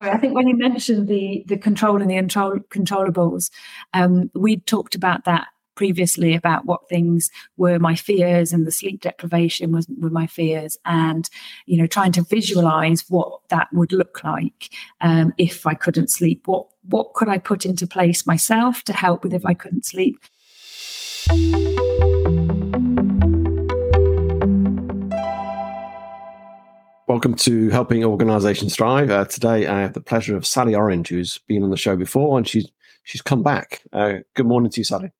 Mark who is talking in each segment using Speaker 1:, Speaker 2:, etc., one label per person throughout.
Speaker 1: I think when you mentioned the the control and the uncontrollables, controllables, um, we talked about that previously about what things were my fears and the sleep deprivation was were my fears and you know trying to visualize what that would look like um, if I couldn't sleep what what could I put into place myself to help with if I couldn't sleep.
Speaker 2: Welcome to Helping Organisations Thrive. Uh, today, I have the pleasure of Sally Orange, who's been on the show before, and she's she's come back. Uh, good morning to you, Sally.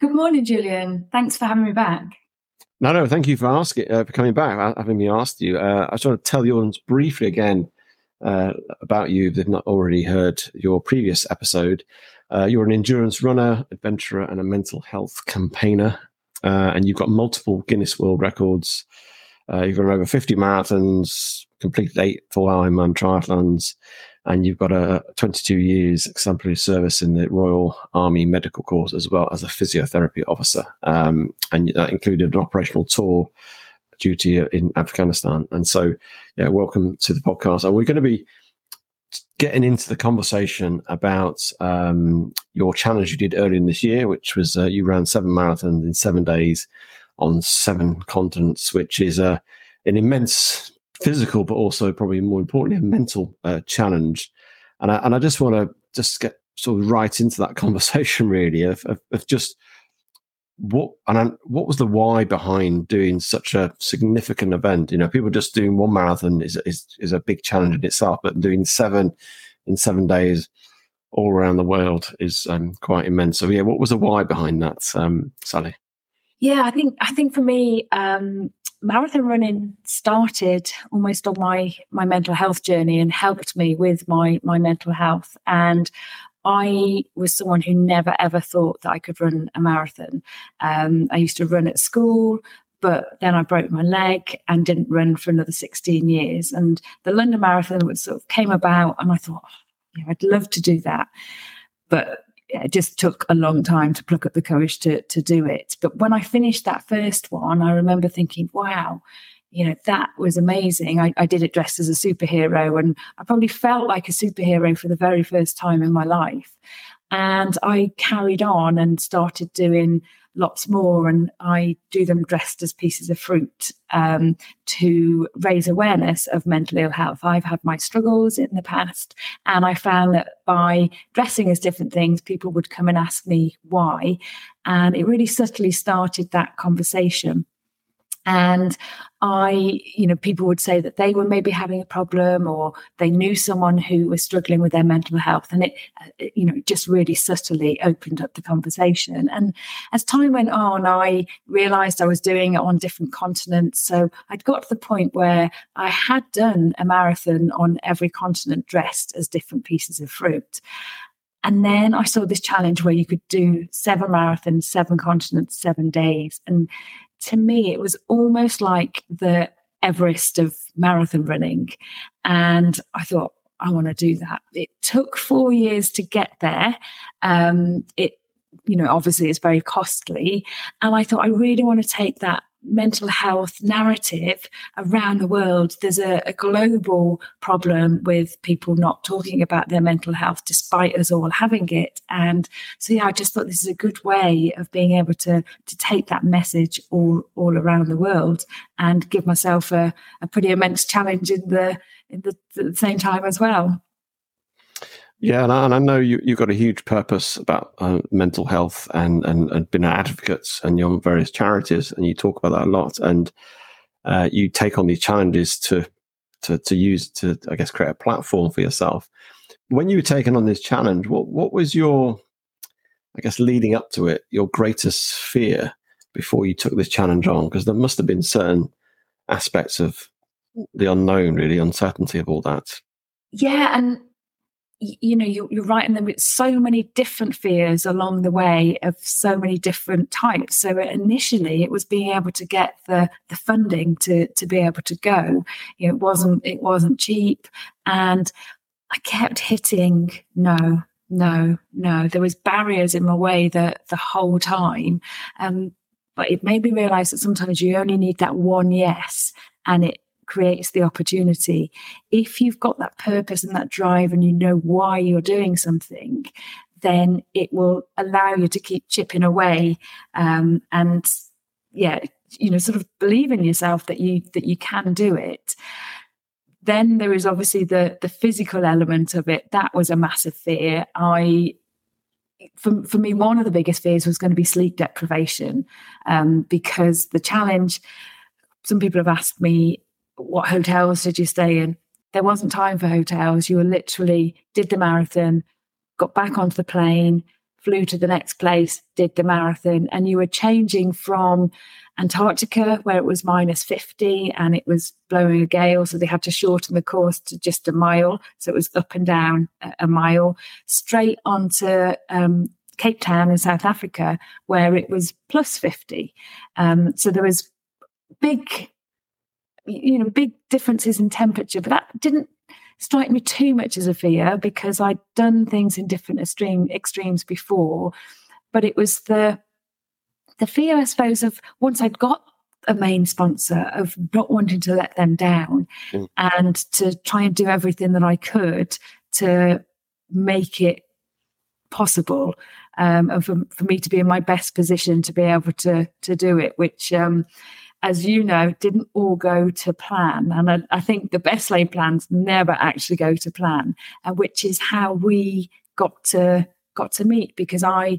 Speaker 1: Good morning, Julian. Thanks for having me back.
Speaker 2: No, no, thank you for asking uh, for coming back. Uh, having me asked you, uh, I just want to tell the audience briefly again uh, about you. If they've not already heard your previous episode. you're an endurance runner, adventurer, and a mental health campaigner, and you've got multiple Guinness World Records uh, you've run over 50 marathons, completed eight full Ironman triathlons, and you've got a 22 years exemplary service in the Royal Army Medical Corps as well as a physiotherapy officer. Um, and that included an operational tour duty in Afghanistan. And so, yeah, welcome to the podcast. And we're going to be getting into the conversation about um, your challenge you did earlier in this year, which was uh, you ran seven marathons in seven days on seven continents, which is a an immense physical, but also probably more importantly, a mental uh, challenge. And I, and I just want to just get sort of right into that conversation, really, of, of, of just what and I, what was the why behind doing such a significant event? You know, people just doing one marathon is is is a big challenge in itself, but doing seven in seven days all around the world is um, quite immense. So, yeah, what was the why behind that, um, Sally?
Speaker 1: Yeah, I think I think for me, um, marathon running started almost on my my mental health journey and helped me with my my mental health. And I was someone who never ever thought that I could run a marathon. Um, I used to run at school, but then I broke my leg and didn't run for another 16 years. And the London Marathon sort of came about, and I thought, oh, I'd love to do that. But it just took a long time to pluck up the courage to to do it. But when I finished that first one, I remember thinking, wow, you know, that was amazing. I, I did it dressed as a superhero, and I probably felt like a superhero for the very first time in my life. And I carried on and started doing lots more. And I do them dressed as pieces of fruit um, to raise awareness of mental ill health. I've had my struggles in the past, and I found that by dressing as different things, people would come and ask me why. And it really subtly started that conversation. And I, you know, people would say that they were maybe having a problem or they knew someone who was struggling with their mental health. And it, uh, you know, just really subtly opened up the conversation. And as time went on, I realized I was doing it on different continents. So I'd got to the point where I had done a marathon on every continent dressed as different pieces of fruit. And then I saw this challenge where you could do seven marathons, seven continents, seven days. And to me, it was almost like the Everest of marathon running. And I thought, I want to do that. It took four years to get there. Um, it, you know, obviously it's very costly. And I thought, I really want to take that mental health narrative around the world. There's a, a, global problem with people not talking about their mental health despite us all having it. And so, yeah, I just thought this is a good way of being able to, to take that message all, all around the world and give myself a, a pretty immense challenge in the, in the, the same time as well.
Speaker 2: Yeah, and I, and I, know you, you've got a huge purpose about uh, mental health and, and, and been an advocate and you're on various charities and you talk about that a lot. And uh, you take on these challenges to, to, to use to, I guess, create a platform for yourself. When you were taking on this challenge, what, what was your, I guess, leading up to it, your greatest fear before you took this challenge on? Because there must have been certain aspects of the unknown, really, uncertainty of all that.
Speaker 1: Yeah. And you know you're, you're and there with so many different fears along the way of so many different types. So initially it was being able to get the the funding to to be able to go. You it wasn't it wasn't cheap. And i kept hitting no no no. There was barriers in my way the the whole time. Um but it made me realize that sometimes you only need that one yes and it creates the opportunity. If you've got that purpose and that drive and you know why you're doing something, then it will allow you to keep chipping away um, and yeah you know sort of believe in yourself that you that you can do it. Then there is obviously the the physical element of it. That was a massive fear. I for, for me one of the biggest fears was going to be sleep deprivation um, because the challenge some people have asked me what hotels did you stay in there wasn't time for hotels you were literally did the marathon got back onto the plane, flew to the next place, did the marathon, and you were changing from Antarctica, where it was minus 50 and it was blowing a gale. So they had to shorten the course to just a mile. So it was up and down a, mile, straight onto um, Cape Town in South Africa, where it was plus 50. Um, so there was big, you know, big differences in temperature, but that didn't strike me too much as a fear because I'd done things in different extreme extremes before. But it was the the fear, I suppose, of once I'd got a main sponsor of not wanting to let them down mm. and to try and do everything that I could to make it possible um, and for, for me to be in my best position to be able to to do it, which um, as you know, didn't all go to plan. And I, I think the best laid plans never actually go to plan, uh, which is how we got to got to meet because I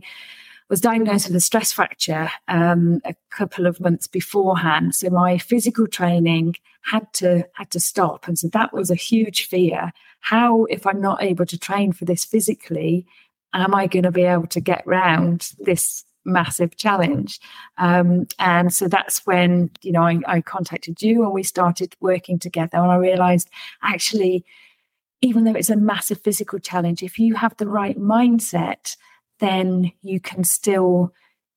Speaker 1: was diagnosed with a stress fracture um, a couple of months beforehand. So my physical training had to had to stop, and so that was a huge fear. How, if I'm not able to train for this physically, am I going to be able to get round this massive challenge. Um, and so that's when, you know, I, I contacted you and we started working together. And I realized actually, even though it's a massive physical challenge, if you have the right mindset, then you can still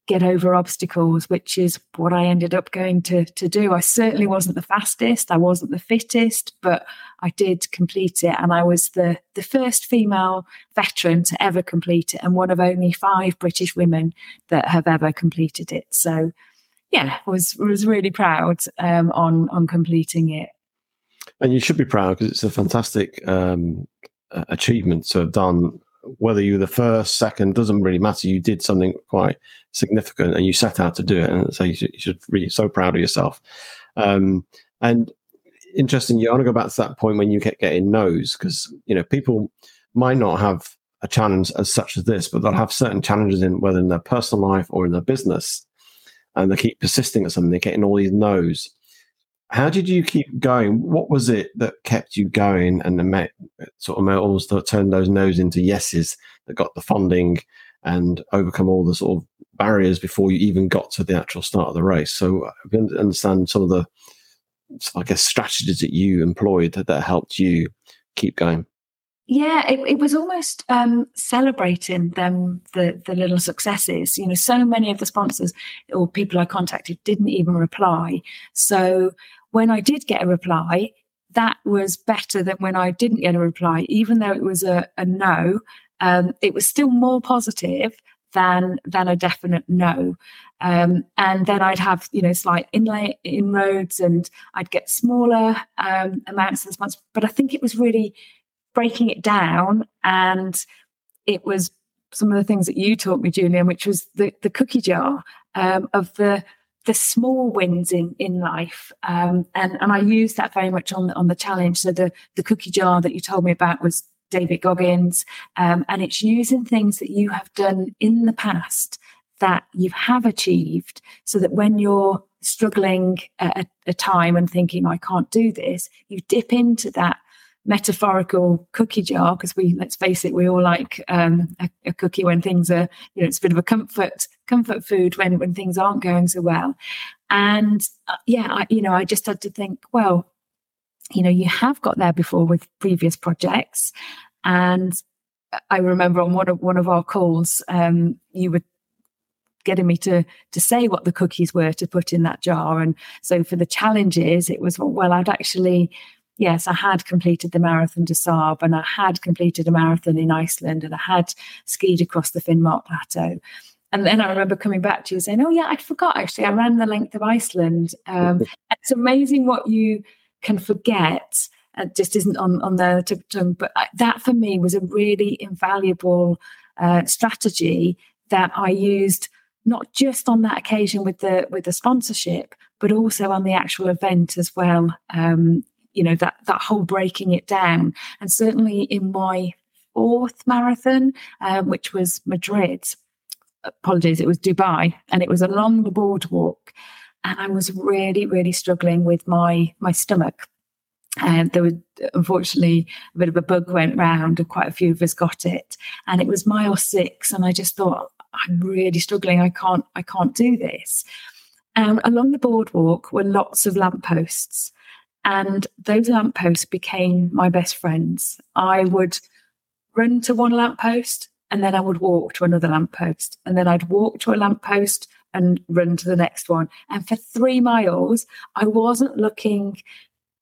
Speaker 1: get over obstacles, which is what I ended up going to, to do. I certainly wasn't the fastest, I wasn't the fittest, but I did complete it. And I was the, the first female veteran to ever complete it, and one of only five British women that have ever completed it. So, yeah, was was really proud um, on on completing it.
Speaker 2: And you should be proud because it's a fantastic um, achievement to have done whether you were the first, second, doesn't really matter. You did something quite significant and you set out to do it. And so you should, you should be so proud of yourself. Um, and interesting, you want to go back to that point when you kept getting no's because, you know, people might not have a challenge as such as this, but they'll have certain challenges in whether in their personal life or in their business. And they keep persisting at something, they're getting all these no's how did you keep going? What was it that kept you going and met, sort of almost turned those no's into yeses that got the funding and overcome all the sort of barriers before you even got to the actual start of the race? So I can understand some of the, I guess, strategies that you employed that, that helped you keep going.
Speaker 1: Yeah, it, it was almost um, celebrating them the the little successes. You know, so many of the sponsors or people I contacted didn't even reply. So when I did get a reply, that was better than when I didn't get a reply, even though it was a, a no. Um, it was still more positive than than a definite no. Um, and then I'd have you know slight inlay inroads, and I'd get smaller um, amounts of response. But I think it was really breaking it down, and it was some of the things that you taught me, Julian, which was the the cookie jar um, of the the small wins in in life, um, and and I use that very much on on the challenge. So the the cookie jar that you told me about was David Goggins, um, and it's using things that you have done in the past that you have achieved, so that when you're struggling at a time and thinking I can't do this, you dip into that metaphorical cookie jar because we let's face it we all like um, a, a, cookie when things are you know it's a bit of a comfort comfort food when when things aren't going so well. And uh, yeah I, you know i just had to think well you know you have got there before with previous projects. And i remember on one of one of our calls um, you were getting me to to say what the cookies were to put in that jar. And so for the challenges it was well i'd actually yes, I had completed the marathon des Sables and I had completed a marathon in Iceland and I had skied across the Finnmark Plateau. And then I remember coming back to you saying, "Oh yeah, I forgot actually. I ran the length of Iceland." Um, it's amazing what you can forget it just isn't on, on the tip of the tongue. But that for me was a really invaluable uh, strategy that I used not just on that occasion with the with the sponsorship, but also on the actual event as well. Um, you know that that whole breaking it down, and certainly in my fourth marathon, um, which was Madrid. Apologies, it was Dubai, and it was along the boardwalk, and I was really, really struggling with my my stomach. And there was unfortunately a bit of a bug went round, and quite a few of us got it. And it was mile six, and I just thought, I'm really struggling. I can't, I can't do this. And along the boardwalk were lots of lampposts, and those lampposts became my best friends. I would run to one lamppost, and then I would walk to another lamppost, and then I'd walk to a lamppost and run to the next one. And for three miles, I wasn't looking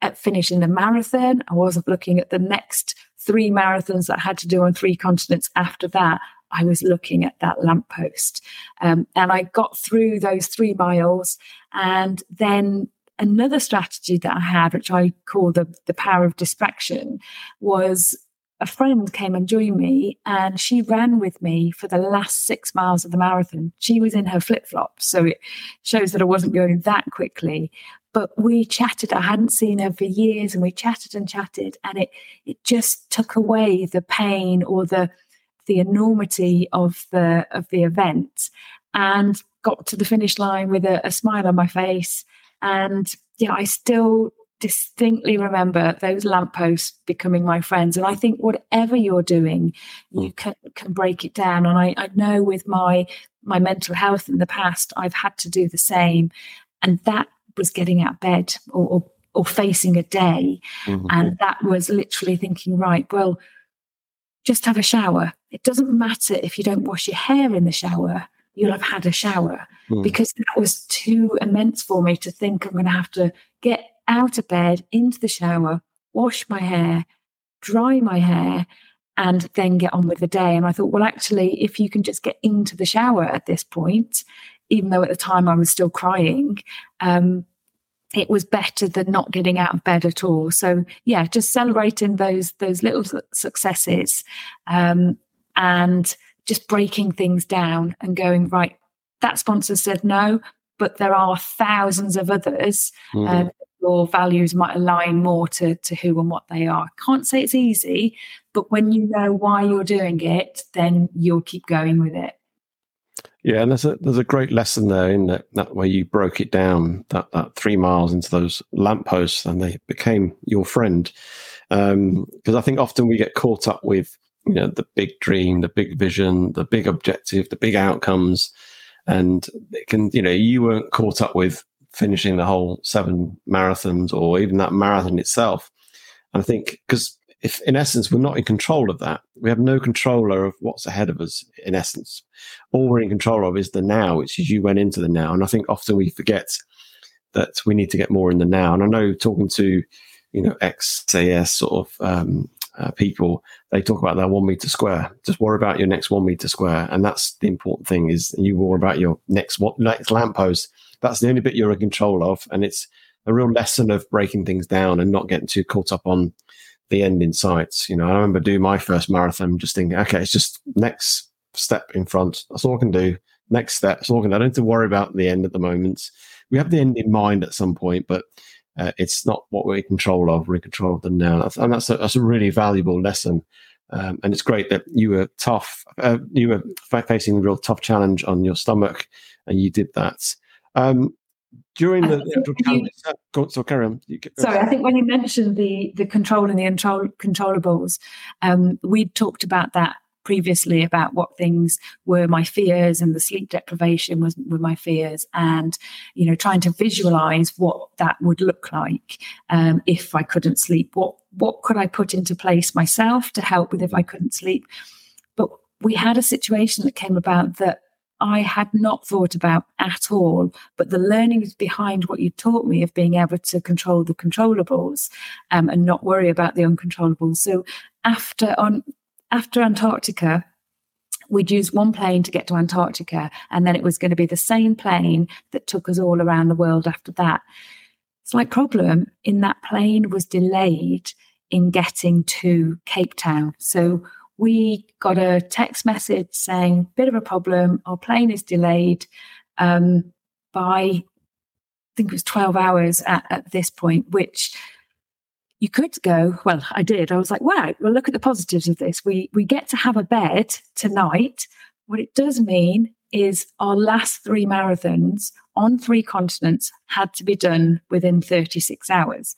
Speaker 1: at finishing the marathon. I wasn't looking at the next three marathons that I had to do on three continents after that. I was looking at that lamppost. Um, and I got through those three miles. And then another strategy that I had, which I call the, the power of distraction, was a friend came and joined me and she ran with me for the last six miles of the marathon. She was in her flip flops. So it shows that I wasn't going that quickly. But we chatted. I hadn't seen her for years and we chatted and chatted. And it it just took away the pain or the the enormity of the of the event and got to the finish line with a, a smile on my face. And yeah, I still distinctly remember those lampposts becoming my friends. And I think whatever you're doing, you hmm. can, can break it down. And I, I know with my my mental health in the past, I've had to do the same. And that was getting out of bed or, or, or facing a day. Mm-hmm. And that was literally thinking, right, well, just have a shower. It doesn't matter if you don't wash your hair in the shower, you'll have had a shower mm. because that was too immense for me to think I'm going to have to get out of bed, into the shower, wash my hair, dry my hair, and then get on with the day. And I thought, well, actually, if you can just get into the shower at this point, even though at the time I was still crying, um, it was better than not getting out of bed at all. So yeah, just celebrating those those little successes, um, and just breaking things down and going right. That sponsor said no, but there are thousands of others. Mm. Uh, your values might align more to, to who and what they are. Can't say it's easy, but when you know why you're doing it, then you'll keep going with it.
Speaker 2: Yeah, and there's a there's a great lesson there in that that way you broke it down that that three miles into those lampposts and they became your friend. Because um, I think often we get caught up with you know the big dream, the big vision, the big objective, the big outcomes, and it can you know you weren't caught up with finishing the whole seven marathons or even that marathon itself. And I think because if in essence we're not in control of that, we have no controller of what's ahead of us. In essence, all we're in control of is the now, which is you went into the now. And I think often we forget that we need to get more in the now. And I know talking to you know ex-SAS sort of um, uh, people, they talk about their one meter square. Just worry about your next one meter square, and that's the important thing. Is you worry about your next what next lamppost. That's the only bit you're in control of, and it's a real lesson of breaking things down and not getting too caught up on the end in sight. You know, I remember doing my first marathon, just thinking, okay, it's just next step in front. That's all I can do. Next step. All I can. I don't have to worry about the end at the moment. We have the end in mind at some point, but uh, it's not what we're in control of. We're in control of them now, and that's a, that's a really valuable lesson. Um, and it's great that you were tough. Uh, you were facing a real tough challenge on your stomach, and you did that. Um, during the, the challenge, you, so carry on.
Speaker 1: sorry, I think when you mentioned the the control and the uncontrollables, um, we talked about that previously about what things were my fears and the sleep deprivation was were my fears and you know trying to visualize what that would look like um, if i couldn't sleep what what could i put into place myself to help with if i couldn't sleep but we had a situation that came about that I had not thought about at all, but the learnings behind what you taught me of being able to control the controllables um, and not worry about the uncontrollables. So after on after Antarctica, we'd use one plane to get to Antarctica, and then it was going to be the same plane that took us all around the world after that. slight problem in that plane was delayed in getting to Cape Town. So we got a text message saying, bit of a problem, our plane is delayed um, by, I think it was 12 hours at, at this point, which you could go, well, I did. I was like, wow, well, look at the positives of this. We we get to have a bed tonight. What it does mean is our last three marathons on three continents had to be done within 36 hours.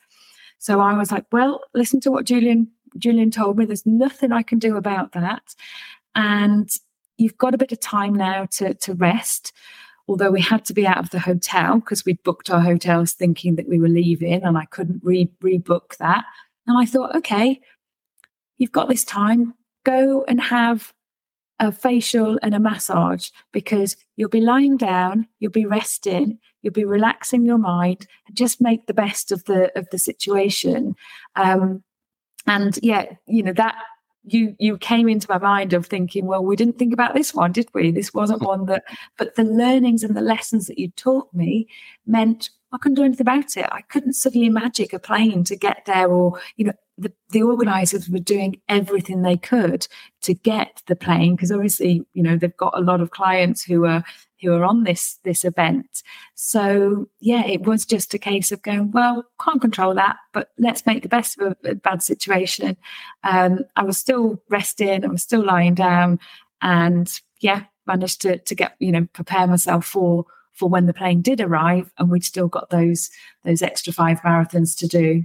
Speaker 1: So I was like, well, listen to what Julian Julian told me. There's nothing I can do about that. And you've got a bit of time now to, to rest. Although we had to be out of the hotel because we'd booked our hotels thinking that we were leaving and I couldn't re- rebook that. And I thought, okay, you've got this time, go and have a facial and a massage because you'll be lying down, you'll be resting, you'll be relaxing your mind, and just make the best of the of the situation. Um, and yeah, you know that you you came into my mind of thinking, well, we didn't think about this one, did we? This wasn't mm-hmm. one that, but the learnings and the lessons that you taught me meant I couldn't do anything about it. I couldn't suddenly magic a plane to get there, or you know, the, the organizers were doing everything they could to get the plane because obviously you know they've got a lot of clients who are who are on this this event. So yeah it was just a case of going well can't control that but let's make the best of a, a bad situation. Um, i was still resting i was still lying down and yeah managed to to get you know prepare myself for for when the plane did arrive and we'd still got those those extra five marathons to do.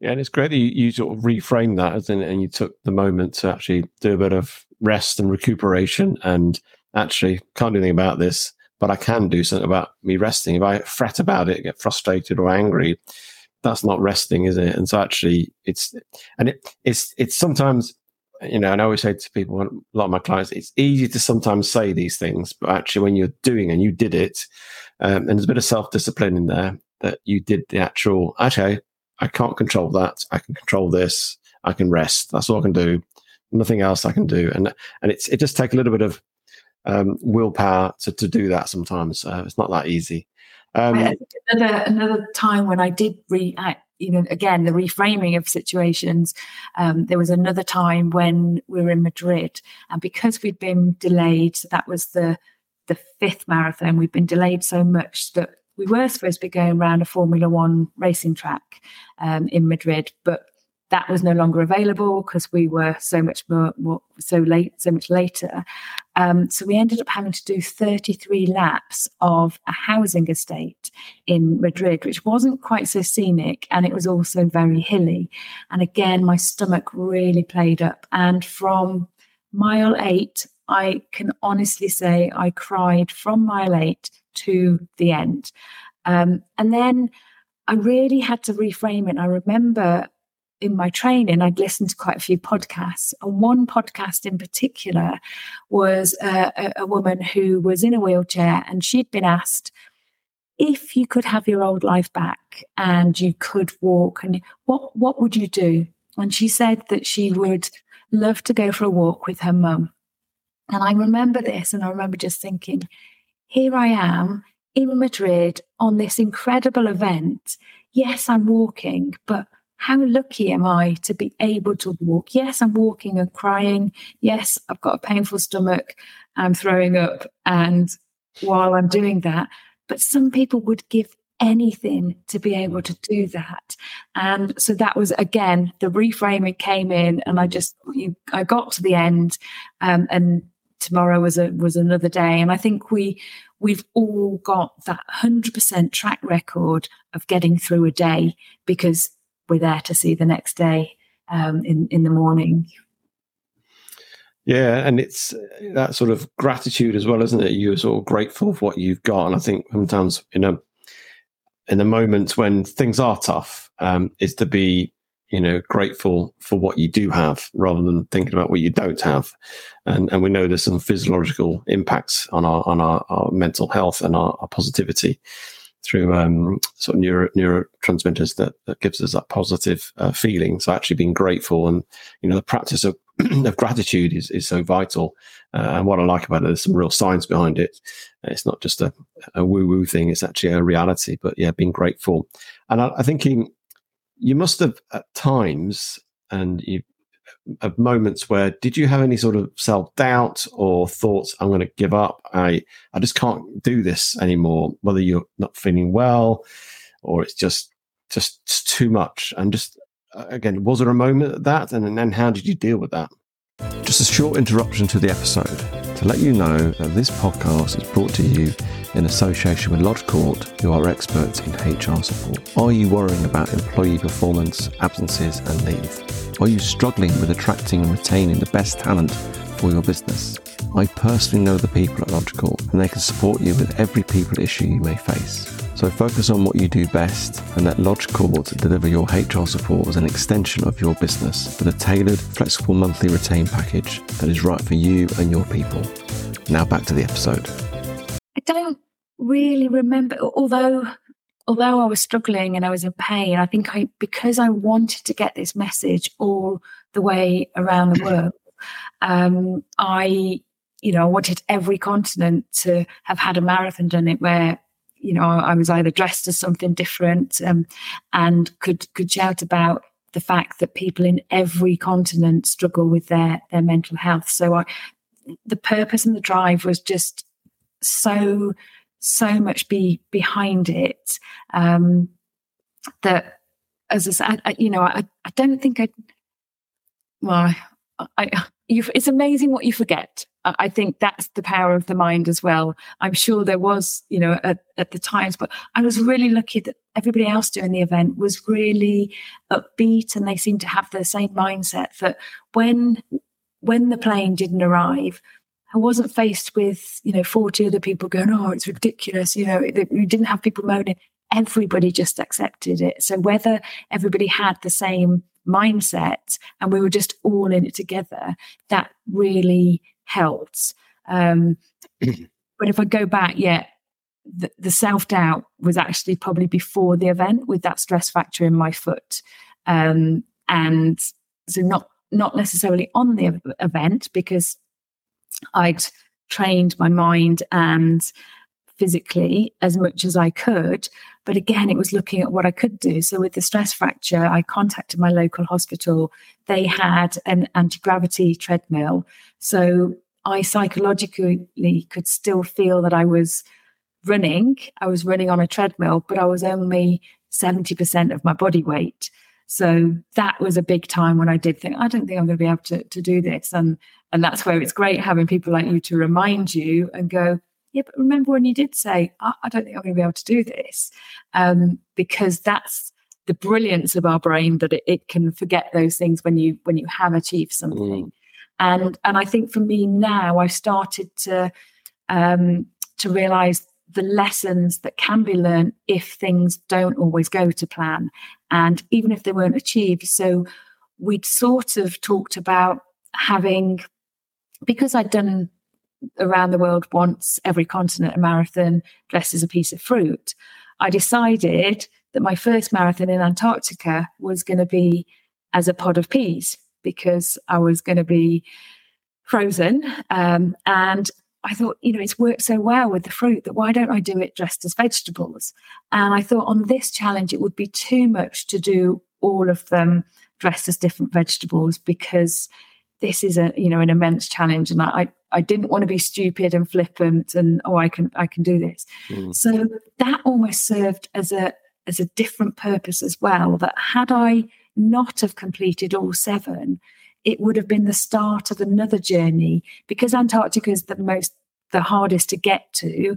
Speaker 2: Yeah, and it's great that you, you sort of reframed that and, and you took the moment to actually do a bit of rest and recuperation and actually can't do anything about this, but I can do something about me resting. If I fret about it, get frustrated or angry, that's not resting, is it? And so actually it's, and it, it's, it's sometimes, you know, and I always say to people, a lot of my clients, it's easy to sometimes say these things, but actually when you're doing and you did it, um, and there's a bit of self discipline in there that you did the actual, okay, I can't control that. I can control this. I can rest. That's all I can do. Nothing else I can do. And and it's it just takes a little bit of um, willpower to, to do that sometimes. Uh, it's not that easy.
Speaker 1: Um, another another time when I did re, you know, again the reframing of situations. Um, there was another time when we were in Madrid, and because we'd been delayed, so that was the the fifth marathon. We'd been delayed so much that we were supposed to be going around a Formula One racing track um, in Madrid, but that was no longer available because we were so much more, more, so late, so much later. Um, so we ended up having to do 33 laps of a housing estate in Madrid, which wasn't quite so scenic, and it was also very hilly. And again, my stomach really played up. And from mile eight, I can honestly say I cried from mile eight to the end. Um, and then I really had to reframe it. I remember in my training, I'd listened to quite a few podcasts. And one podcast in particular was uh, a, a woman who was in a wheelchair and she'd been asked, if you could have your old life back and you could walk and what what would you do and she said that she would love to go for a walk with her mum and i remember this and i remember just thinking here I am in Madrid on this incredible event. Yes, I'm walking, but how lucky am I to be able to walk? Yes, I'm walking and crying. Yes, I've got a painful stomach. I'm throwing up. And while I'm doing that, but some people would give anything to be able to do that. And so that was again the reframing came in, and I just I got to the end, um, and tomorrow was a was another day and i think we we've all got that 100% track record of getting through a day because we're there to see the next day um, in in the morning.
Speaker 2: Yeah and it's that sort of gratitude as well isn't it? You're sort of grateful for what you've got and i think sometimes you know in the moments when things are tough um, is to be you know, grateful for what you do have rather than thinking about what you don't have. And, and we know there's some physiological impacts on our, on our, our mental health and our, our positivity through um, sort of neuro, neurotransmitters that, that gives us that positive uh, feeling. So actually being grateful and, you know, the practice of of gratitude is, is so vital. Uh, and what I like about it, there's some real science behind it. It's not just a, a woo woo thing, it's actually a reality. But yeah, being grateful. And I, I think you must have at times, and you of moments where did you have any sort of self doubt or thoughts i'm going to give up. I i just can't do this anymore whether you're not feeling well or it's just just too much? And just uh, again was there a moment of that? And then how did you deal with that? Just a short interruption to the episode to let you know that this podcast is brought to you in association with Lodge Court, who are experts in HR support. Are you worrying about employee performance, absences, and leave? Are you struggling with attracting and retaining the best talent for your business? I personally know the people at Lodge Court, and they can support you with every people issue you may face. So focus on what you do best and let Lodge Court deliver your HR support as an extension of your business with a tailored, flexible monthly retain package that is right for you and your people. Now back to the episode.
Speaker 1: I don't really remember, although although I was struggling and I was in pain, I think I because I wanted to get this message all the way around the world, um, I you know I wanted every continent to have had a marathon done it where you know, I was either dressed as something different um, and could could shout about the fact that people in every continent struggle with their their mental health. So I, the purpose and the drive was just so so much be behind it um, that, as I said, I, you know, I I don't think I. Well, I, I it's amazing what you forget I think that's the power of the mind as well. I'm sure there was, you know, at, at, the times, but I was really lucky that everybody else doing the event was really upbeat and they seemed to have the same mindset that when when the plane didn't arrive, I wasn't faced with, you know, 40 other people going, oh, it's ridiculous. You know, we didn't have people moaning. Everybody just accepted it. So whether everybody had the same mindset and we were just all in it together, that really helped. Um, but if I go back, yeah, the, the self doubt was actually probably before the event with that stress fracture in my foot, um, and so not not necessarily on the event because I'd trained my mind and physically as much as I could. But again, it was looking at what I could do. So with the stress fracture, I contacted my local hospital. They had an anti gravity treadmill. So I psychologically could still feel that I was running. I was running on a treadmill, but I was only 70% of my body weight. So that was a big time when I did think, I don't think I'm going to be able to, to do this. And and that's where it's great having people like you to remind you and go, yeah, but remember when you did say, I, I don't think I'm going to be able to do this, um, because that's the brilliance of our brain that it, it, can forget those things when you when you have achieved something. Mm. And and I think for me now, I've started to um, to realize the lessons that can be learned if things don't always go to plan, and even if they weren't achieved. So we'd sort of talked about having because I'd done around the world once every continent a marathon dressed as a piece of fruit. I decided that my first marathon in Antarctica was going to be as a pod of peas because I was going to be frozen. Um, and I thought, you know, it's worked so well with the fruit that why don't I do it dressed as vegetables? And I thought on this challenge, it would be too much to do all of them dressed as different vegetables because this is a you know an immense challenge and I, I didn't want to be stupid and flippant and oh I can I can do this. Mm. So that almost served as a as a different purpose as well. That had I not have completed all seven, it would have been the start of another journey because Antarctica is the most the hardest to get to.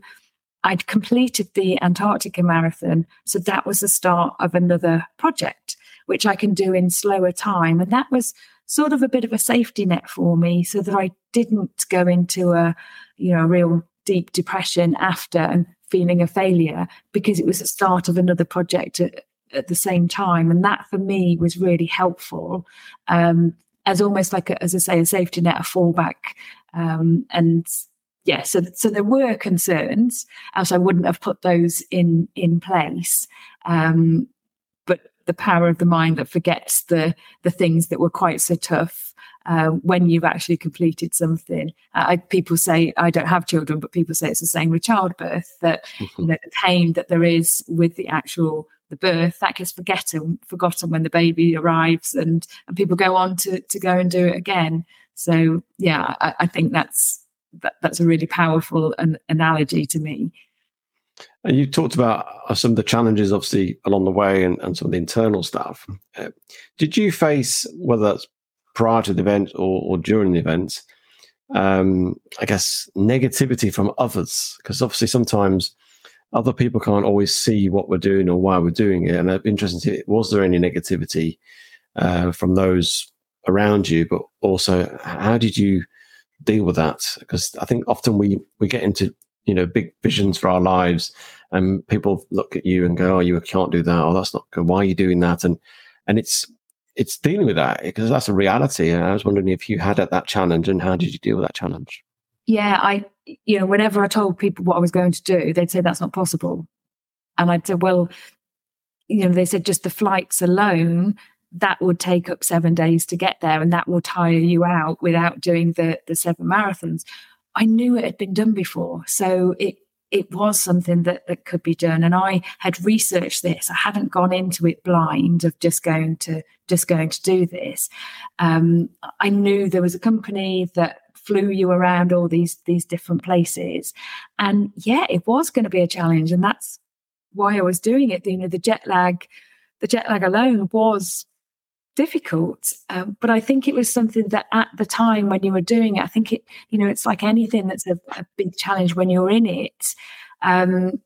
Speaker 1: I'd completed the Antarctica marathon, so that was the start of another project, which I can do in slower time, and that was sort of a bit of a safety net for me, so that I didn't go into a you know a real deep depression after and feeling a failure because it was the start of another project at, at the same time. And that for me was really helpful um, as almost like, a, as I say, a safety net, a fallback. Um, and yeah, so, so there were concerns, else I wouldn't have put those in, in place. Um, the power of the mind that forgets the, the things that were quite so tough uh, when you've actually completed something. Uh, I, people say I don't have children, but people say it's the same with childbirth that mm-hmm. you know, the pain that there is with the actual the birth that gets forgotten forgotten when the baby arrives and and people go on to to go and do it again. So yeah, I, I think that's that, that's a really powerful an, analogy to me.
Speaker 2: And you talked about uh, some of the challenges, obviously, along the way and, and some of the internal stuff. Uh, did you face, whether that's prior to the event or, or during the event, um, I guess, negativity from others? Because obviously, sometimes other people can't always see what we're doing or why we're doing it. And to see, was there any negativity uh, from those around you? But also, how did you deal with that? Because I think often we, we get into you know big visions for our lives. And people look at you and go oh you can't do that. Or that's not good. Why are you doing that? And and it's it's dealing with that because that's a reality. And i was wondering if you had that challenge and how did you deal with that challenge?
Speaker 1: Yeah i you know whenever i told people what i was going to do they'd say that's not possible. And i'd say well you know they said just the flights alone that would take up seven days to get there and that will tire you out without doing the the seven marathons I knew it had been done before. So it it was something that, that could be done. And I had researched this. I hadn't gone into it blind of just going to just going to do this. Um, I knew there was a company that flew you around all these these different places. And yeah, it was going to be a challenge. And that's why I was doing it. You know, the jet lag, the jet lag alone was difficult. Um, but I think it was something that at the time when you were doing it, I think it, you know, it's like anything that's a, a big challenge when you're in it. Um,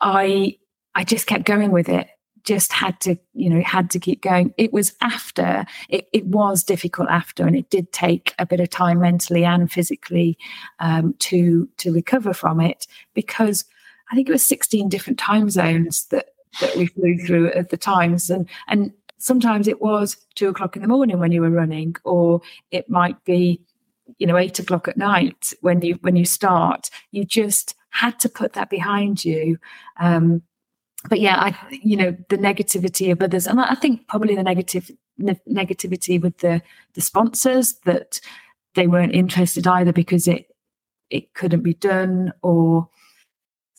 Speaker 1: I I just kept going with it. Just had to, you know, had to keep going. It was after it, it was difficult after, and it did take a bit of time mentally and physically um, to to recover from it because I think it was 16 different time zones that that we flew through at the times, and and sometimes it was two o'clock in the morning when you were running, or it might be, you know, eight o'clock at night when you when you start. You just had to put that behind you. Um, but yeah, I you know the negativity of others, and I think probably the negative ne- negativity with the the sponsors that they weren't interested either because it it couldn't be done or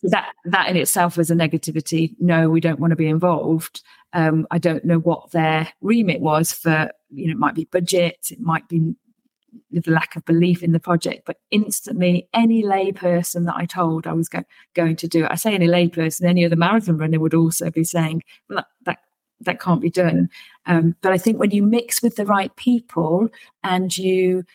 Speaker 1: that that in itself was a negativity. No, we don't want to be involved. Um, I don't know what their remit was for. You know, it might be budget, it might be the lack of belief in the project. But instantly, any layperson that I told I was go- going to do it, I say any layperson, any other marathon runner would also be saying, well, that, that that can't be done. Um, but I think when you mix with the right people and you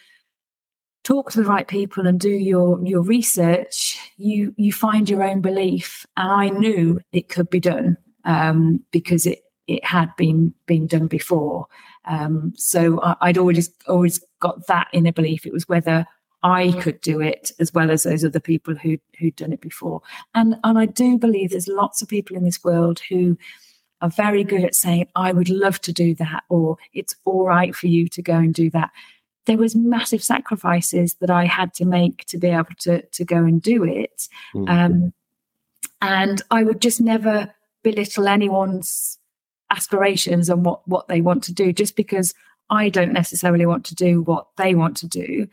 Speaker 1: talk to the right people and do your your research, you you find your own belief. And I knew it could be done um, because it it had been been done before. Um, so I, would always always got that inner belief. It was whether I could do it as well as those other people who who'd done it before. And and I do believe there's lots of people in this world who are very good at saying, I would love to do that, or it's all right for you to go and do that there was massive sacrifices that I had to make to be able to to go and do it. Mm-hmm. Um, and I would just never belittle anyone's aspirations and what what they want to do just because I don't necessarily want to do what they want to do.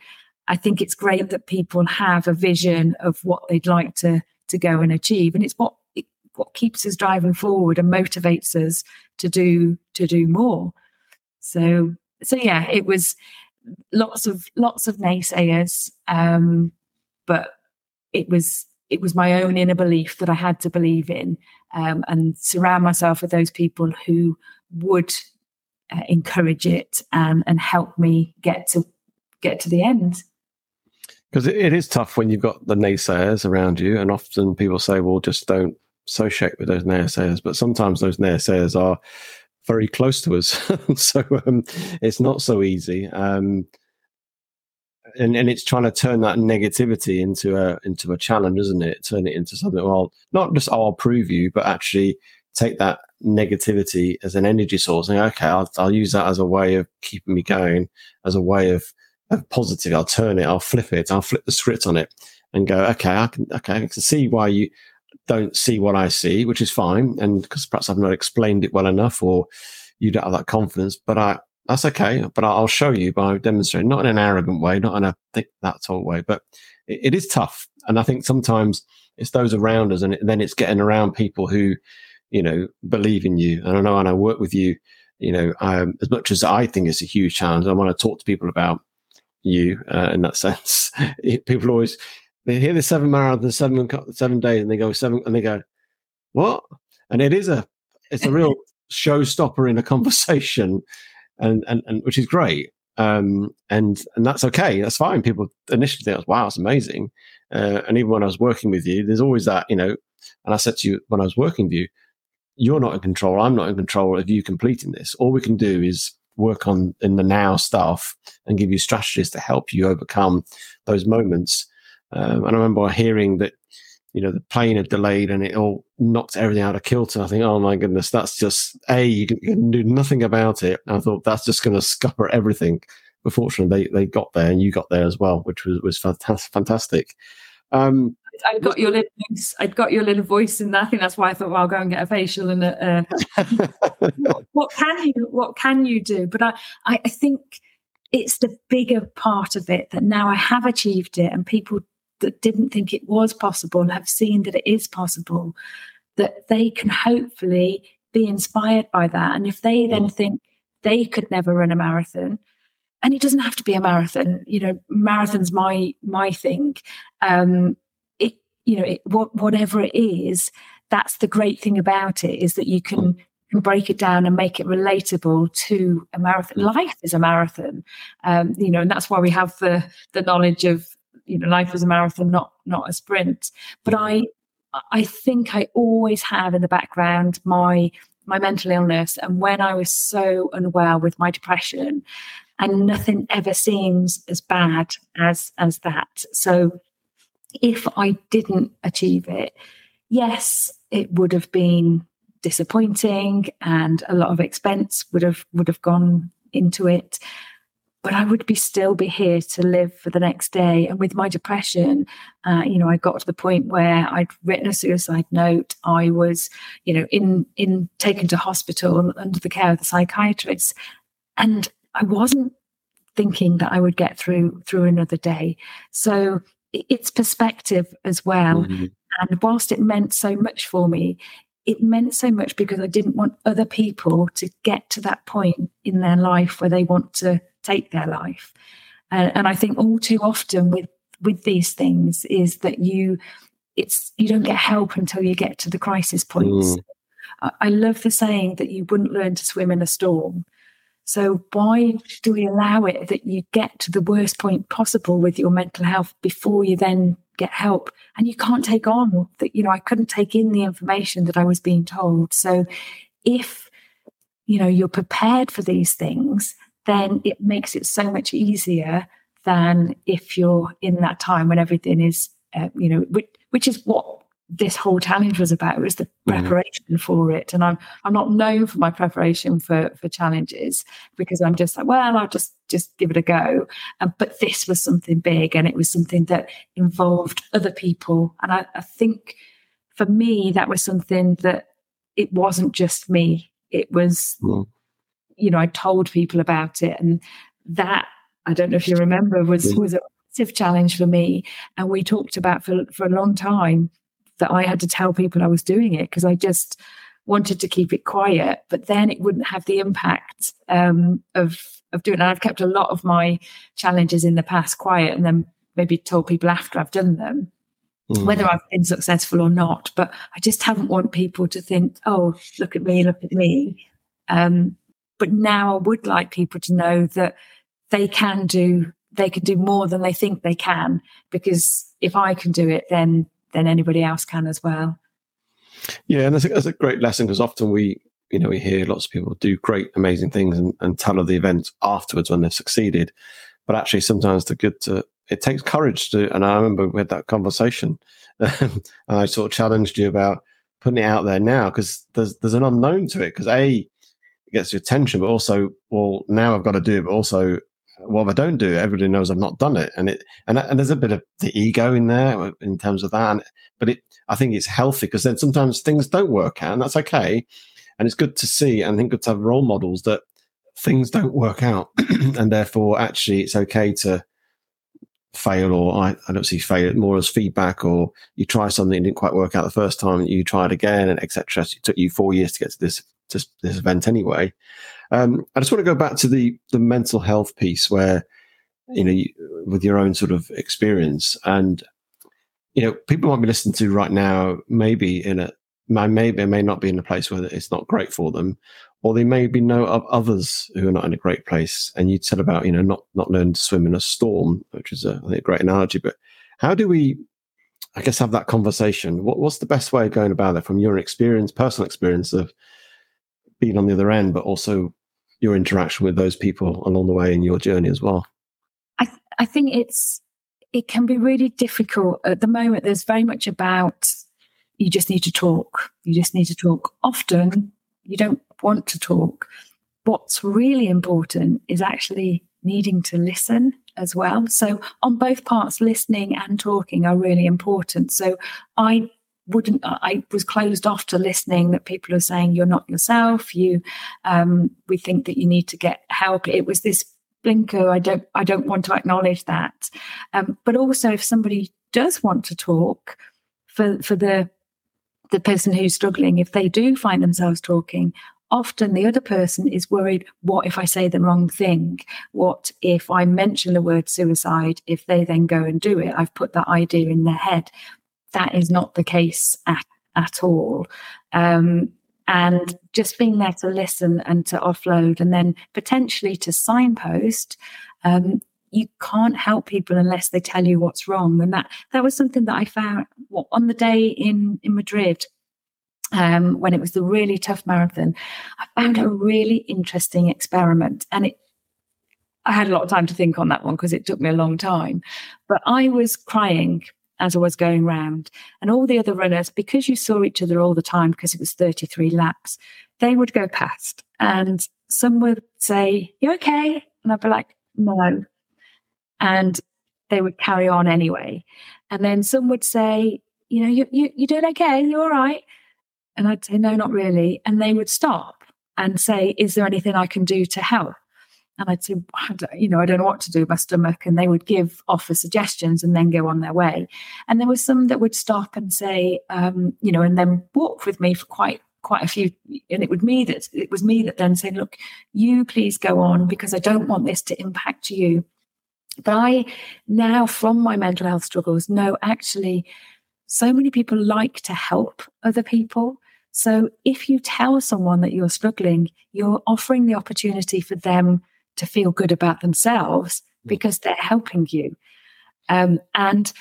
Speaker 1: I think it's great that people have a vision of what they'd like to to go and achieve, and it's what it, what keeps us driving forward and motivates us to do to do more. So so yeah, it was lots of lots of naysayers, um, but it was it was my own inner belief that I had to believe in, um, and surround myself with those people who would uh, encourage it and and help me get to get to the end.
Speaker 2: Because it, it is tough when you've got the naysayers around you, and often people say, "Well, just don't associate with those naysayers." But sometimes those naysayers are very close to us. so um, it's not so easy. Um, and, and it's trying to turn that negativity into a into a challenge, isn't it? Turn it into something. Well, not just oh, I'll prove you, but actually take that negativity as an energy source. And okay, I'll, I'll use that as a way of keeping me going, as a way of, of positive. I'll turn it. I'll flip it. I'll flip the script on it and go. Okay, I can. Okay, I can see why you don't see what I see, which is fine. And because perhaps I've not explained it well enough or you don't have that confidence, but I, that's okay, but I'll show you by demonstrating, not in an arrogant way, not in a think that sort way, but it, it is tough. And I think sometimes it's those around us, and then it's getting around people who, you know, believe in you. And I know, and I work with you, you know, um, as much as I think it's a huge challenge, I want to talk to people about you uh, in that sense. people always they hear the seven marathon, seven seven days, and they go seven, and they go, what? And it is a it's a real showstopper in a conversation, and and, and which is great. Um, and and that's okay. That's fine. People initially think, "Wow, it's amazing." Uh, and even when I was working with you, there's always that, you know. And I said to you when I was working with you, "You're not in control. I'm not in control of you completing this. All we can do is work on in the now stuff and give you strategies to help you overcome those moments." Um, and I remember hearing that you know, the plane had delayed and it all knocked everything out of kilter. I think, oh my goodness, that's just a you can, you can do nothing about it. I thought that's just going to scupper everything. But fortunately, they, they got there and you got there as well, which was was fantastic. Um,
Speaker 1: I got your little voice. I'd got your little voice in that. I think that's why I thought, well, I'll go and get a facial and a, uh, what can you what can you do? But I, I think it's the bigger part of it that now I have achieved it and people that didn't think it was possible have seen that it is possible, that they can hopefully be inspired by that. And if they then mm. think they could never run a marathon, and it doesn't have to be a marathon, you know, marathon's my my thing. Um, it you know, it, what, whatever it is, that's the great thing about it is that you can mm. break it down and make it relatable to a marathon. Life is a marathon, um, you know, and that's why we have the the knowledge of you know life is a marathon not not a sprint. But i i think i always have in the background my my mental illness and when i was so unwell with my depression and nothing ever seems as bad as as that. So if i didn't achieve it yes it would have been disappointing and a lot of expense would have would have gone into it but I would be still be here to live for the next day. And with my depression, uh, you know, I got to the point where I'd written a suicide note. I was, you know, in in taken to hospital under the care of the psychiatrist, and I wasn't thinking that I would get through through another day. So it's perspective as well. Mm-hmm. And whilst it meant so much for me, it meant so much because I didn't want other people to get to that point in their life where they want to take their life. Uh, and I think all too often with with these things is that you it's you don't get help until you get to the crisis points. Mm. I, I love the saying that you wouldn't learn to swim in a storm. So why do we allow it that you get to the worst point possible with your mental health before you then get help? And you can't take on that, you know, I couldn't take in the information that I was being told. So if, you know, you're prepared for these things, then it makes it so much easier than if you're in that time when everything is, uh, you know, which, which is what this whole challenge was about was the mm-hmm. preparation mm-hmm. for it and i'm i'm not known for my preparation for for challenges because i'm just like well i'll just just give it a go um, but this was something big and it was something that involved other people and i, I think for me that was something that it wasn't just me it was mm you know, I told people about it. And that, I don't know if you remember, was, was a massive challenge for me. And we talked about for, for a long time that I had to tell people I was doing it because I just wanted to keep it quiet, but then it wouldn't have the impact um, of of doing. it. I've kept a lot of my challenges in the past quiet, and then maybe told people after I've done them. Mm. Whether I've been successful or not, but I just haven't want people to think, "Oh, look at me, look at me." Um, but now I would like people to know that they can do they can do more than they think they can because if I can do it, then then anybody else can as well.
Speaker 2: Yeah, and that's a, that's a great lesson because often we you know we hear lots of people do great amazing things and, and tell of the events afterwards when they've succeeded, but actually sometimes the good to it takes courage to. And I remember we had that conversation, and I sort of challenged you about putting it out there now because there's there's an unknown to it because a it gets your attention, but also, well, now I've got to do it, but also, well, if I don't do it, everybody knows I've not done it, and it and, and there's a bit of the ego in there in terms of that, and, but it I think it's healthy because then sometimes things don't work out, and that's okay, and it's good to see, and I think good to have role models that things don't work out, and therefore actually it's okay to fail or I, I don't see fail more as feedback or you try something and didn't quite work out the first time you try it again and etc. So it took you four years to get to this to this event anyway. Um, I just want to go back to the the mental health piece where you know you, with your own sort of experience and you know people might be listening to right now maybe in a maybe may not be in a place where it's not great for them or they maybe know of others who are not in a great place. And you said about, you know, not, not learn to swim in a storm, which is a, a great analogy, but how do we, I guess, have that conversation? What, what's the best way of going about it from your experience, personal experience of being on the other end, but also your interaction with those people along the way in your journey as well?
Speaker 1: I, th- I think it's, it can be really difficult at the moment. There's very much about you just need to talk. You just need to talk often. You don't want to talk. What's really important is actually needing to listen as well. So, on both parts, listening and talking are really important. So, I wouldn't, I was closed off to listening that people are saying you're not yourself. You, um, we think that you need to get help. It was this blinker. I don't, I don't want to acknowledge that. Um, but also, if somebody does want to talk, for for the the person who's struggling, if they do find themselves talking, often the other person is worried what if I say the wrong thing? What if I mention the word suicide? If they then go and do it, I've put that idea in their head. That is not the case at, at all. Um, and just being there to listen and to offload and then potentially to signpost um, you can't help people unless they tell you what's wrong and that that was something that i found on the day in in madrid um, when it was the really tough marathon, I found a really interesting experiment. And it, I had a lot of time to think on that one because it took me a long time. But I was crying as I was going round, and all the other runners, because you saw each other all the time because it was 33 laps, they would go past. And some would say, You okay? And I'd be like, No. And they would carry on anyway. And then some would say, You know, you, you, you doing okay? You're all right? And I'd say, no, not really. And they would stop and say, is there anything I can do to help? And I'd say, you know, I don't know what to do with my stomach. And they would give offer suggestions and then go on their way. And there were some that would stop and say, um, you know, and then walk with me for quite quite a few and it would me that it was me that then said look you please go on because i don't want this to impact you but i now from my mental health struggles know actually so many people like to help other people so if you tell someone that you're struggling, you're offering the opportunity for them to feel good about themselves because they're helping you. Um, and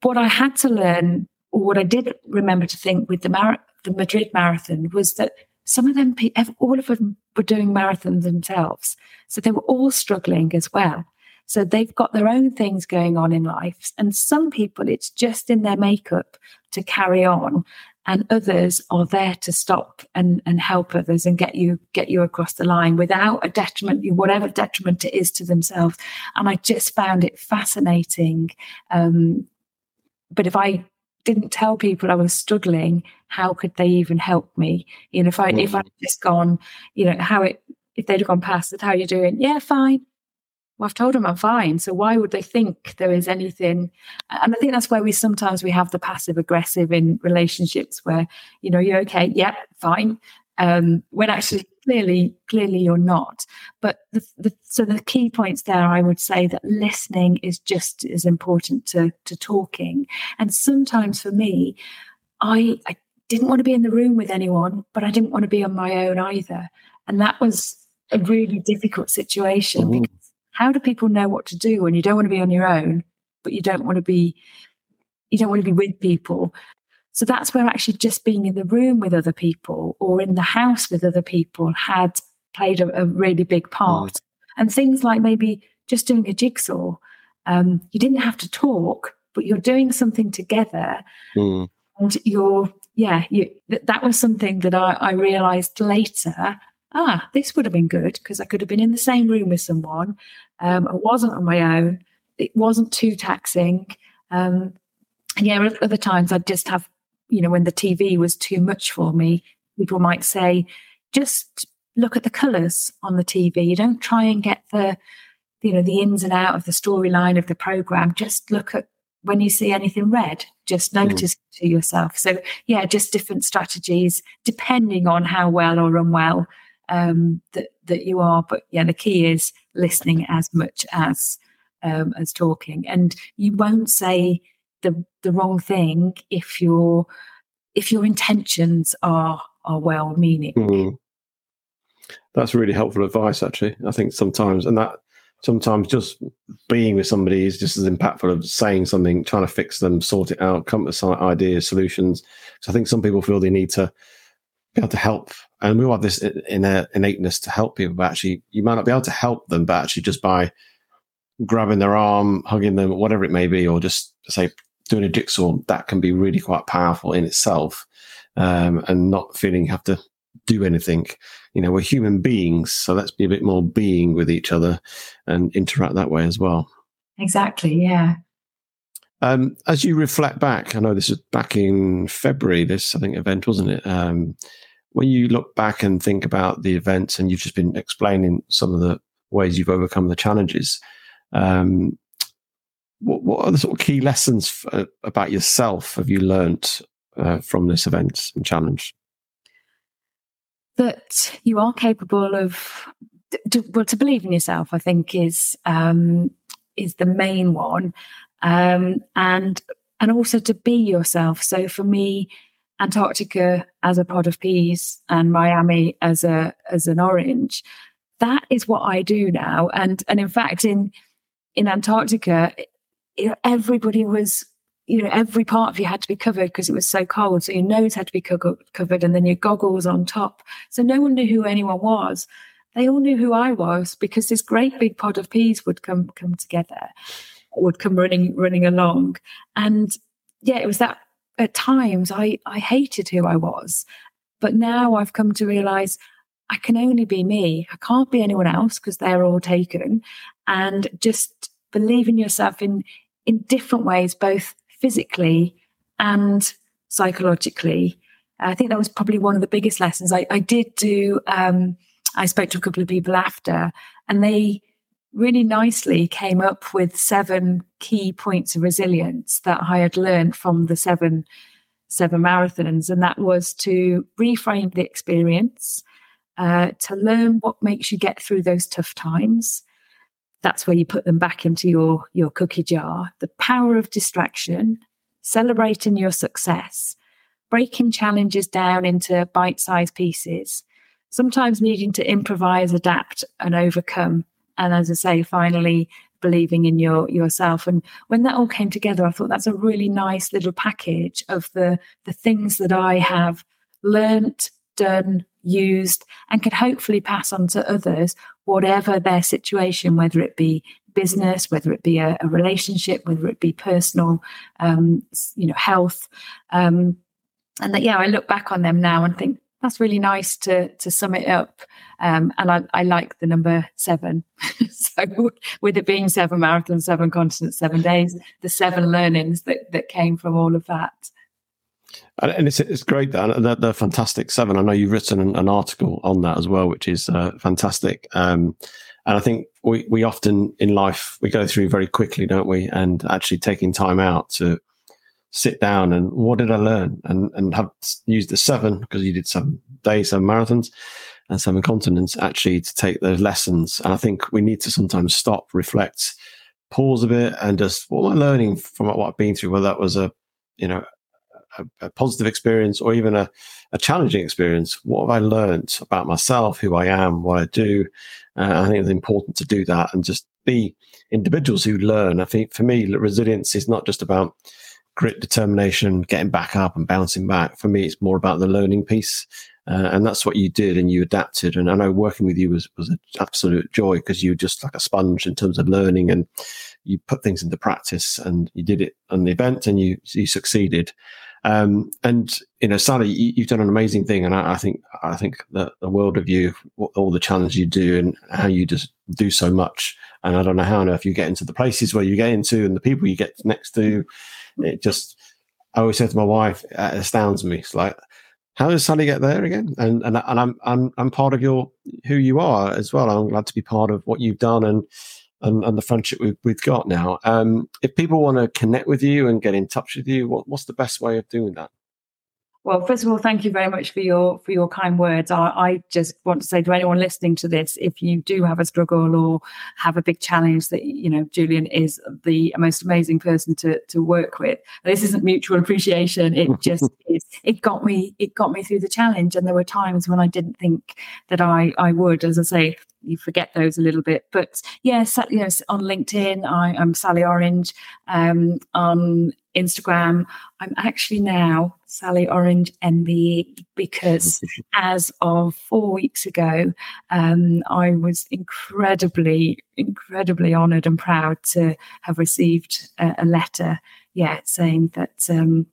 Speaker 1: what I had to learn, or what I did remember to think with the, Mar- the Madrid marathon, was that some of them, all of them were doing marathons themselves. So they were all struggling as well. So they've got their own things going on in life. And some people, it's just in their makeup to carry on and others are there to stop and, and help others and get you get you across the line without a detriment whatever detriment it is to themselves. And i just found it fascinating um, but if i didn't tell people i was struggling how could they even help me? You know if i mm-hmm. if i'd just gone you know how it if they'd have gone past it how you doing? Yeah fine well, I've told them I'm fine. So why would they think there is anything? And I think that's where we sometimes we have the passive aggressive in relationships where, you know, you're okay, yeah, fine. Um, when actually clearly, clearly you're not. But the, the, so the key points there, I would say that listening is just as important to, to talking. And sometimes for me, I, I didn't want to be in the room with anyone, but I didn't want to be on my own either. And that was a really difficult situation mm-hmm. because how do people know what to do when you don't want to be on your own, but you don't want to be you don't want to be with people? So that's where actually just being in the room with other people or in the house with other people had played a, a really big part. Mm. And things like maybe just doing a jigsaw. Um, you didn't have to talk, but you're doing something together. Mm. And you're, yeah, you, that, that was something that I, I realized later ah, this would have been good because I could have been in the same room with someone. Um, I wasn't on my own. It wasn't too taxing. Um, and yeah, other times I'd just have, you know, when the TV was too much for me, people might say, just look at the colours on the TV. You don't try and get the, you know, the ins and out of the storyline of the program. Just look at when you see anything red, just mm. notice mm. to yourself. So yeah, just different strategies depending on how well or unwell um, that that you are. But yeah, the key is listening as much as um, as talking, and you won't say the the wrong thing if your if your intentions are are well meaning.
Speaker 2: Mm. That's really helpful advice, actually. I think sometimes, and that sometimes just being with somebody is just as impactful as saying something, trying to fix them, sort it out, come with some ideas, solutions. So I think some people feel they need to be able to help, and we have this in innateness to help people. But actually, you might not be able to help them, but actually just by grabbing their arm, hugging them, whatever it may be, or just say doing a jigsaw, that can be really quite powerful in itself, um, and not feeling you have to do anything. You know, we're human beings, so let's be a bit more being with each other and interact that way as well.
Speaker 1: Exactly. Yeah.
Speaker 2: Um, as you reflect back, I know this was back in February. This I think event wasn't it? Um, when you look back and think about the events, and you've just been explaining some of the ways you've overcome the challenges. Um, what, what, are the sort of key lessons uh, about yourself have you learnt uh, from this event and challenge?
Speaker 1: that you are capable of to, well to believe in yourself i think is um is the main one um and and also to be yourself so for me antarctica as a pod of peas and miami as a as an orange that is what i do now and and in fact in in antarctica everybody was you know, every part of you had to be covered because it was so cold. So your nose had to be co- covered and then your goggles on top. So no one knew who anyone was. They all knew who I was because this great big pod of peas would come come together, would come running running along. And yeah, it was that at times I, I hated who I was. But now I've come to realize I can only be me. I can't be anyone else because they're all taken. And just believe in yourself in in different ways, both physically and psychologically. I think that was probably one of the biggest lessons. I, I did do, um, I spoke to a couple of people after, and they really nicely came up with seven key points of resilience that I had learned from the seven seven marathons, and that was to reframe the experience, uh, to learn what makes you get through those tough times, that's where you put them back into your your cookie jar. The power of distraction celebrating your success breaking challenges down into bite-sized pieces sometimes needing to improvise adapt and overcome and as i say finally believing in your yourself and when that all came together i thought that's a really nice little package of the the things that i have learnt done used and could hopefully pass on to others, whatever their situation, whether it be business, whether it be a, a relationship, whether it be personal, um, you know, health. Um, and that, yeah, I look back on them now and think that's really nice to to sum it up. Um, and I, I, like the number seven. so with it being seven marathons, seven continents, seven days, the seven learnings that that came from all of that.
Speaker 2: And it's, it's great that they're, they're, fantastic seven. I know you've written an, an article on that as well, which is uh, fantastic. Um, and I think we, we often in life, we go through very quickly, don't we? And actually taking time out to sit down and what did I learn and, and have used the seven because you did seven days, seven marathons and seven continents actually to take those lessons. And I think we need to sometimes stop, reflect, pause a bit and just what am I learning from what I've been through, whether that was a, you know, a, a positive experience or even a, a, challenging experience. What have I learned about myself, who I am, what I do? Uh, I think it's important to do that and just be individuals who learn. I think for me, resilience is not just about grit, determination, getting back up and bouncing back. For me, it's more about the learning piece. Uh, and that's what you did and you adapted. And I know working with you was, was an absolute joy because you were just like a sponge in terms of learning and you put things into practice and you did it on the event and you, you succeeded. Um, and you know, Sally, you, have done an amazing thing, and I, I, think I think that the world of you, all the challenges you do, and how you just do so much. And I don't know how on earth you get into the places where you get into, and the people you get next to. It just, I always say to my wife, it astounds me. It's like how does Sally get there again? And and and I'm I'm I'm part of your who you are as well. I'm glad to be part of what you've done and and, and the friendship we've, we've got now. Um, if people want to connect with you and get in touch with you, what, what's the best way of doing that?
Speaker 1: Well, first of all, thank you very much for your for your kind words. I, I, just want to say to anyone listening to this, if you do have a struggle or have a big challenge, that you know Julian is the most amazing person to to work with. This isn't mutual appreciation; it just is. It got me. It got me through the challenge, and there were times when I didn't think that I I would. As I say, you forget those a little bit. But yes, yeah, you on LinkedIn, I, am Sally Orange. Um, on Instagram, I'm actually now Sally Orange MBE because as of four weeks ago, um, I was incredibly, incredibly honoured and proud to have received a, a letter, yeah, saying that. Um,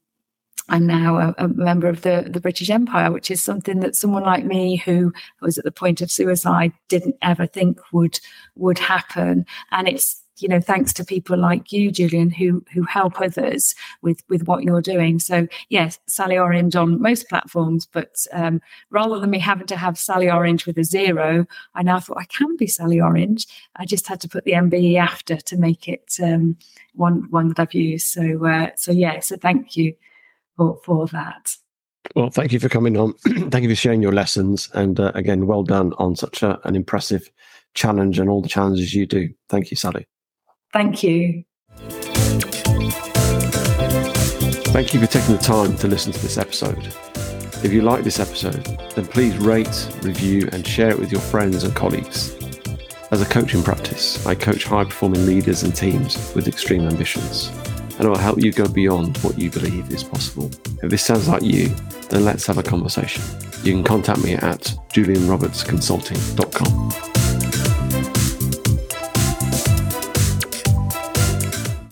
Speaker 1: I'm now a, a, member of the, the British Empire, which is something that someone like me who was at the point of suicide didn't ever think would would happen. And it's you know thanks to people like you, Julian, who who help others with with what you're doing. So yes, Sally Orange on most platforms, but um, rather than me having to have Sally Orange with a zero, I now thought I can be Sally Orange. I just had to put the MBE after to make it um, one one that I've used. So uh, so yeah, so thank you for, for that.
Speaker 2: Well, thank you for coming on. thank you for sharing your lessons. And uh, again, well done on such a, an impressive challenge and all the challenges you do. Thank you, Sally.
Speaker 1: Thank you.
Speaker 2: Thank you for taking the time to listen to this episode. If you like this episode, then please rate, review, and share it with your friends and colleagues. As a coaching practice, I coach high performing leaders and teams with extreme ambitions and it will help you go beyond what you believe is possible. If this sounds like you, then let's have a conversation. You can contact me at julianrobertsconsulting.com.